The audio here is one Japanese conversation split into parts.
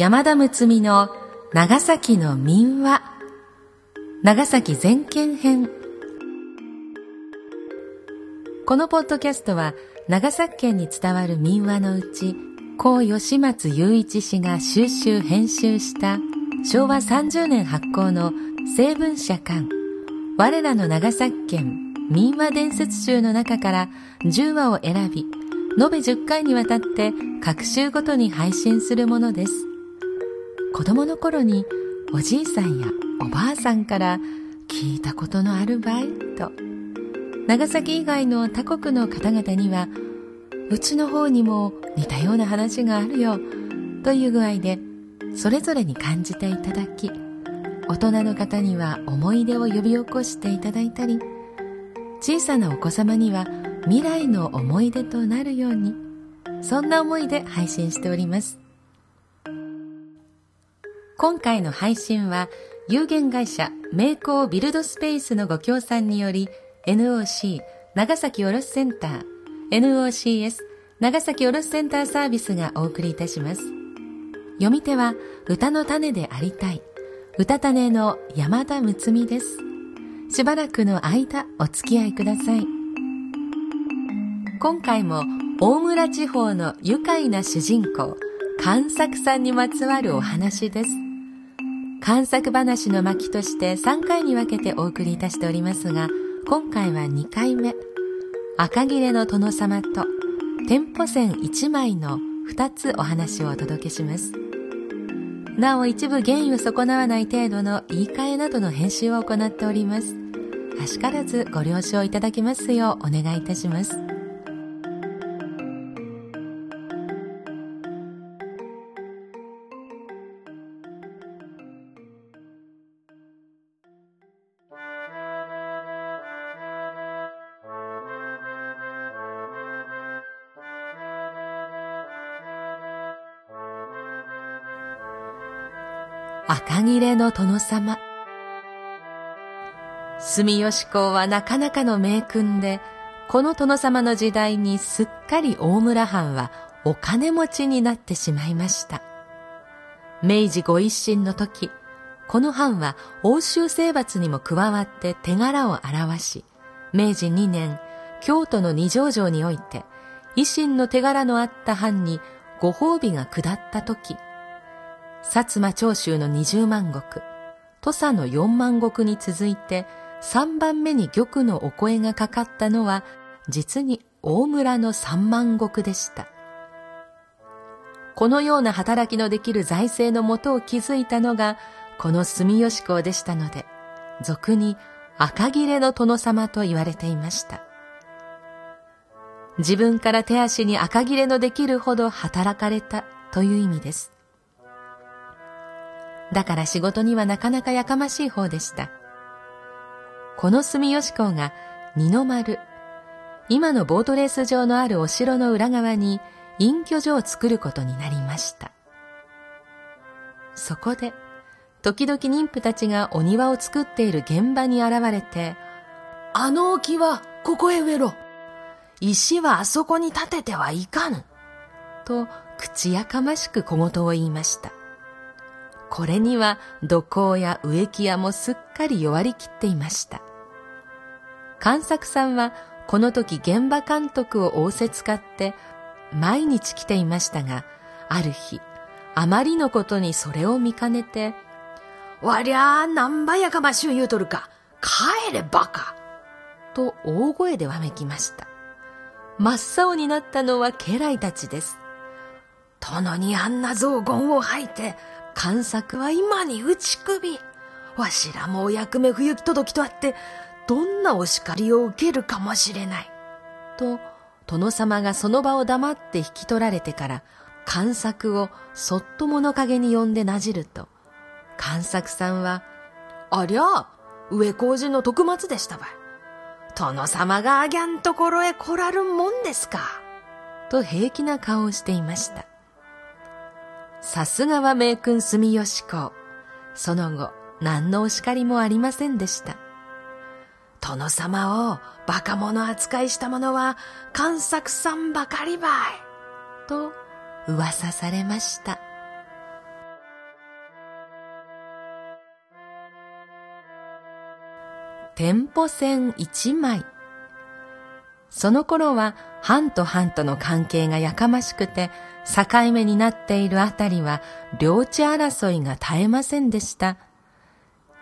山田睦美の長崎の民話。長崎全県編。このポッドキャストは長崎県に伝わる民話のうち高吉松雄一氏が収集編集した昭和30年発行の成文社館。我らの長崎県民話伝説集の中から10話を選び延べ10回にわたって各週ごとに配信するものです。子供の頃におじいさんやおばあさんから聞いたことのあるばいと。長崎以外の他国の方々にはうちの方にも似たような話があるよという具合でそれぞれに感じていただき大人の方には思い出を呼び起こしていただいたり小さなお子様には未来の思い出となるようにそんな思いで配信しております。今回の配信は有限会社名工ビルドスペースのご協賛により NOC 長崎卸センター NOCS 長崎卸センターサービスがお送りいたします。読み手は歌の種でありたい歌種の山田睦美です。しばらくの間お付き合いください。今回も大村地方の愉快な主人公関作さんにまつわるお話です。関作話の巻として3回に分けてお送りいたしておりますが、今回は2回目。赤切れの殿様と、店舗線1枚の2つお話をお届けします。なお一部原意を損なわない程度の言い換えなどの編集を行っております。あしからずご了承いただきますようお願いいたします。赤切れの殿様。住吉公はなかなかの名君で、この殿様の時代にすっかり大村藩はお金持ちになってしまいました。明治ご一新の時、この藩は欧州征伐にも加わって手柄を表し、明治2年、京都の二条城において、維新の手柄のあった藩にご褒美が下った時、薩摩長州の20万石、土佐の4万石に続いて3番目に玉のお声がかかったのは実に大村の3万石でした。このような働きのできる財政のもとを築いたのがこの住吉公でしたので、俗に赤切れの殿様と言われていました。自分から手足に赤切れのできるほど働かれたという意味です。だから仕事にはなかなかやかましい方でした。この住吉港が二の丸、今のボートレース場のあるお城の裏側に隠居所を作ることになりました。そこで、時々妊婦たちがお庭を作っている現場に現れて、あの木はここへ植えろ。石はあそこに立ててはいかぬ。と口やかましく小言を言いました。これには土工や植木屋もすっかり弱りきっていました。関作さんはこの時現場監督を仰せ使って毎日来ていましたが、ある日、あまりのことにそれを見かねて、わりゃあなんばやかましゅう言うとるか、帰れバカと大声でわめきました。真っ青になったのは家来たちです。殿にあんな雑言を吐いて、関作は今に打ち首。わしらもお役目不行き届きとあって、どんなお叱りを受けるかもしれない。と、殿様がその場を黙って引き取られてから、関作をそっと物陰に呼んでなじると、関作さんは、ありゃあ、上皇人の徳松でしたわ。殿様があぎゃんところへ来らるもんですか。と平気な顔をしていました。さすがは名君住吉公。その後、何のお叱りもありませんでした。殿様を馬鹿者扱いした者は、観作さんばかりばい。と、噂されました。店舗線一枚。その頃は、藩と藩との関係がやかましくて、境目になっているあたりは領地争いが絶えませんでした。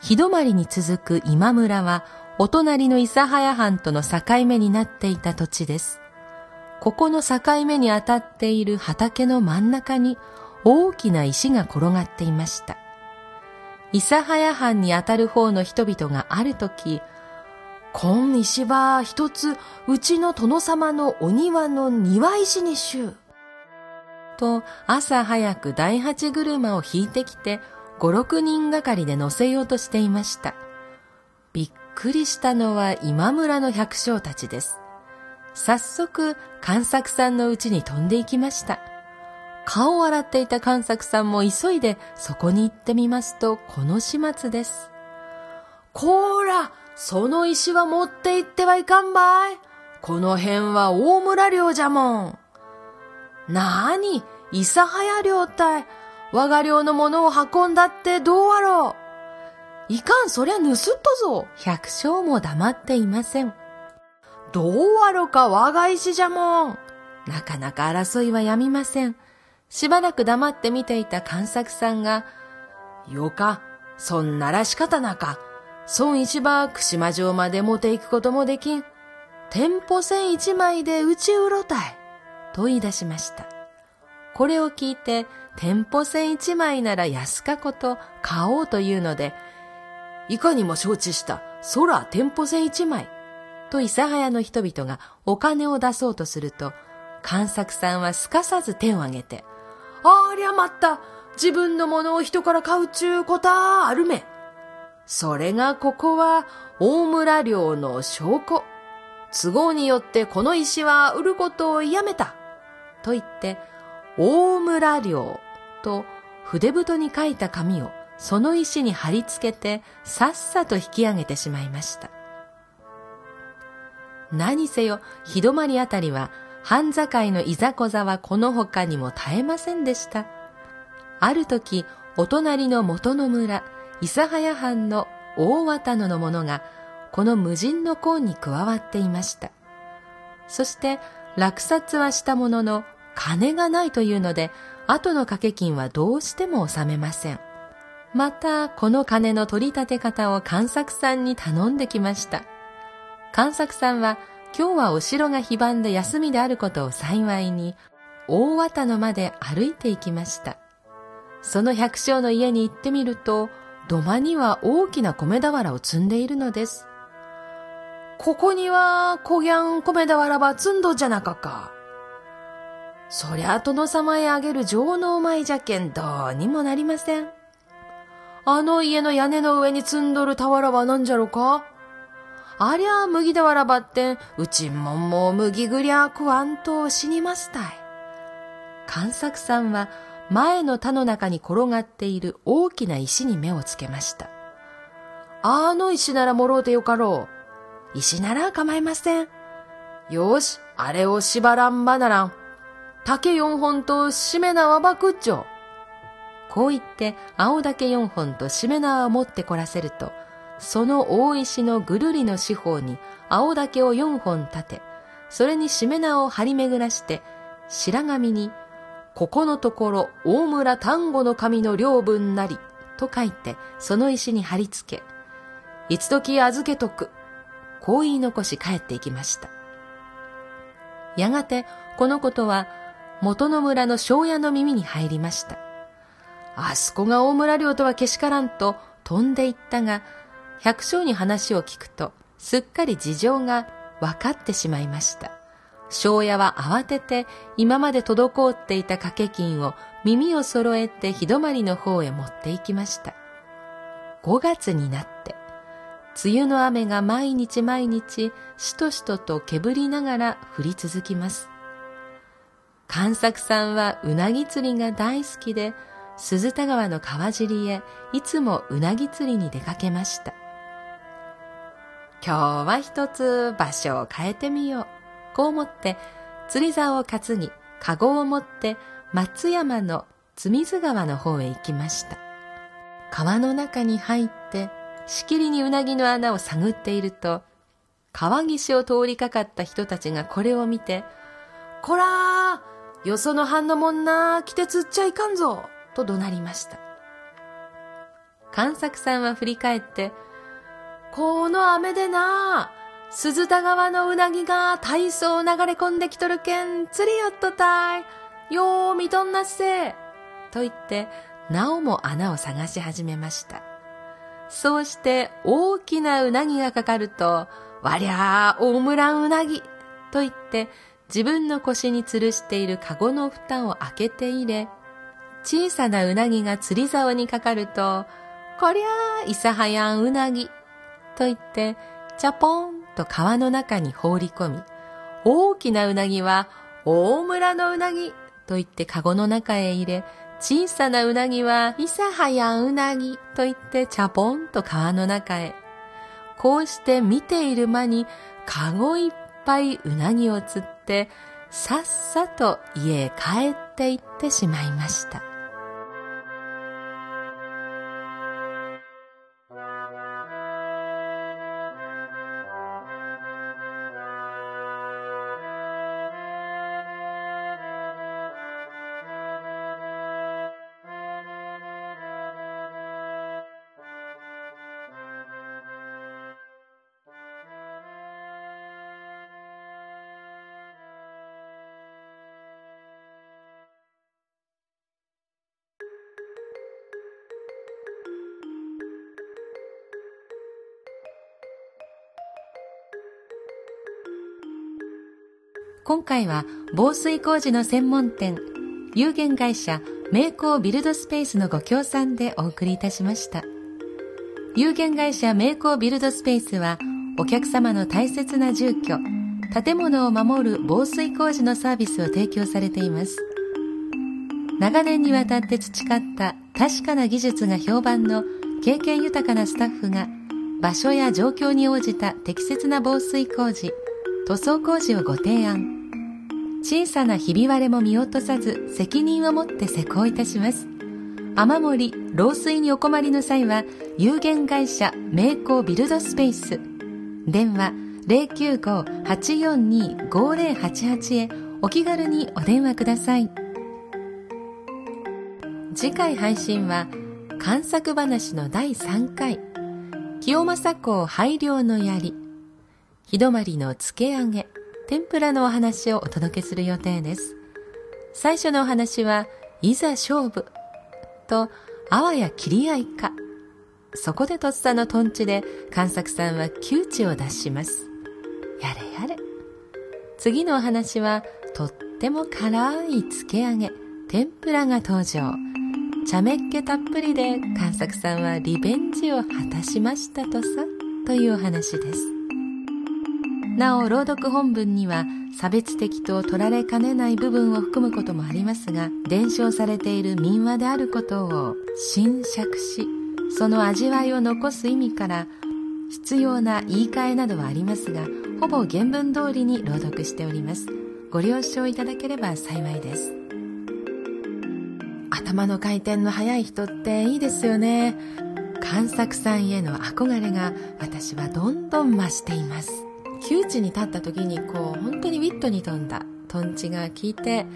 日泊りに続く今村は、お隣の諫早藩との境目になっていた土地です。ここの境目に当たっている畑の真ん中に大きな石が転がっていました。諫早藩に当たる方の人々がある時、こん石は一つうちの殿様のお庭の庭石にしゅう。と朝早く大八車を引いてきて五六人がかりで乗せようとしていました。びっくりしたのは今村の百姓たちです。早速、関作さんの家に飛んで行きました。顔を洗っていた関作さんも急いでそこに行ってみますと、この始末です。こーら、その石は持って行ってはいかんばい。この辺は大村領じゃもん。なーに、諫早領たい。我が領のものを運んだってどうあろう？いかん、そりゃ盗っとぞ。百姓も黙っていません。どうあろか我が石じゃもん。なかなか争いはやみません。しばらく黙って見ていた関作さんが、よか、そんなら仕方なか。孫一場串間城まで持っていくこともできん。店舗線一枚で打ち売ろたい。と言い出しました。これを聞いて、店舗線一枚なら安かこと買おうというので、いかにも承知した、空店舗線一枚。と諫早の人々がお金を出そうとすると、関作さんはすかさず手を挙げて、ありゃまった。自分のものを人から買うちゅうこたあるめ。それがここは大村領の証拠。都合によってこの石は売ることをやめた。と言って、大村領と筆太に書いた紙をその石に貼り付けてさっさと引き上げてしまいました。何せよ、日止まりあたりは半境のいざこざはこの他にも絶えませんでした。ある時、お隣の元の村、諫早藩の大綿野の者が、この無人の港に加わっていました。そして、落札はしたものの、金がないというので、後の掛け金はどうしても納めません。また、この金の取り立て方を関作さんに頼んできました。関作さんは、今日はお城が非番で休みであることを幸いに、大綿野まで歩いて行きました。その百姓の家に行ってみると、土間には大きな米俵を積んでいるのです。ここには、こぎゃん米俵ば積んどじゃなかか。そりゃ殿様へあげる上納米じゃけんどうにもなりません。あの家の屋根の上に積んどる俵は何じゃろか？ありゃ麦だわらばってん、うちんもんも麦ぐりゃ食わんと死にますたい。関作さんは前の田の中に転がっている大きな石に目をつけました。あの石ならもろうてよかろう。石なら構いません。よし、あれを縛らんばならん。竹四本としめ縄ばくっちょ。こう言って青竹四本としめ縄を持ってこらせると、その大石のぐるりの四方に青竹を四本立て、それにしめ縄を張り巡らして、白紙に、ここのところ大村丹後の神の領分なり、と書いて、その石に貼り付け、いつ時預けとく、こう言い残し帰っていきました。やがて、このことは、元の村の庄屋の耳に入りました。あそこが大村領とはけしからんと飛んでいったが、百姓に話を聞くと、すっかり事情が分かってしまいました。庄屋は慌てて今まで滞っていた掛け金を耳を揃えて日止まりの方へ持って行きました。5月になって、梅雨の雨が毎日毎日しとしととけぶりながら降り続きます。関作さんはうなぎ釣りが大好きで、鈴田川の川尻へいつもうなぎ釣りに出かけました。今日は一つ場所を変えてみよう。こう思って、釣り竿を担ぎ、カゴを持って松山の津水川の方へ行きました。川の中に入って、しきりにうなぎの穴を探っていると、川岸を通りかかった人たちがこれを見て、こらーよその藩のもんな来て釣っちゃいかんぞと怒鳴りました。関作さんは振り返って、この雨でな鈴田川のうなぎが大層流れ込んできとるけん、釣りよっとたい。よう見とんなっせ。と言って、なおも穴を探し始めました。そうして大きなうなぎがかかると、わりゃあ、大村うなぎと言って自分の腰に吊るしているカゴの蓋を開けて入れ、小さなうなぎが釣り竿にかかると、こりゃあ、いさはやんうなぎと言って、チャポンと川の中に放り込み、大きなうなぎは大村のうなぎと言ってカゴの中へ入れ、小さなうなぎは、いさはやんうなぎと言ってチャポンと川の中へ。こうして見ている間に、かごいっぱいうなぎを釣って、さっさと家へ帰って行ってしまいました。今回は防水工事の専門店、有限会社名工ビルドスペースのご協賛でお送りいたしました。有限会社名工ビルドスペースは、お客様の大切な住居、建物を守る防水工事のサービスを提供されています。長年にわたって培った確かな技術が評判の経験豊かなスタッフが場所や状況に応じた適切な防水工事、塗装工事をご提案。小さなひび割れも見落とさず責任を持って施工いたします。雨漏り、漏水にお困りの際は、有限会社名工ビルドスペース。電話095-842-5088へお気軽にお電話ください。次回配信は、観作話の第3回、清正公廃陵の槍、日止まりの付け上げ、天ぷらのお話をお届けする予定です。最初のお話は、いざ勝負と、あわや切り合いか。そこでとっさのトンチで、関作さんは窮地を脱します。やれやれ。次のお話は、とっても辛い漬け揚げ、天ぷらが登場。茶目っ気たっぷりで、関作さんはリベンジを果たしましたとさ、というお話です。なお朗読本文には差別的と取られかねない部分を含むこともありますが伝承されている民話であることを新釈しその味わいを残す意味から必要な言い換えなどはありますがほぼ原文通りに朗読しております。ご了承いただければ幸いです。頭の回転の速い人っていいですよね。観作さんへの憧れが私はどんどん増しています。窮地に立った時にこう本当にウィットに富んだトンチが効いて、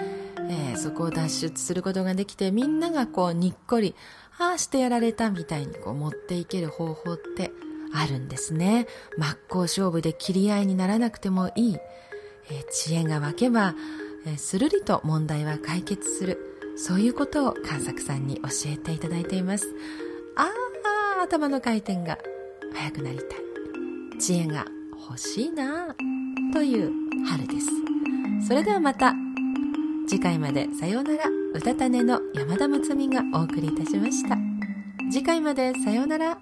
えー、そこを脱出することができてみんながこうにっこりああしてやられたみたいにこう持っていける方法ってあるんですね。真っ向勝負で切り合いにならなくてもいい、えー、知恵が湧けば、えー、するりと問題は解決する。そういうことを観作さんに教えていただいています。ああ頭の回転が速くなりたい。知恵が欲しいなという春です。それではまた次回までさようならうたた寝の山田睦美がお送りいたしました。次回までさようなら。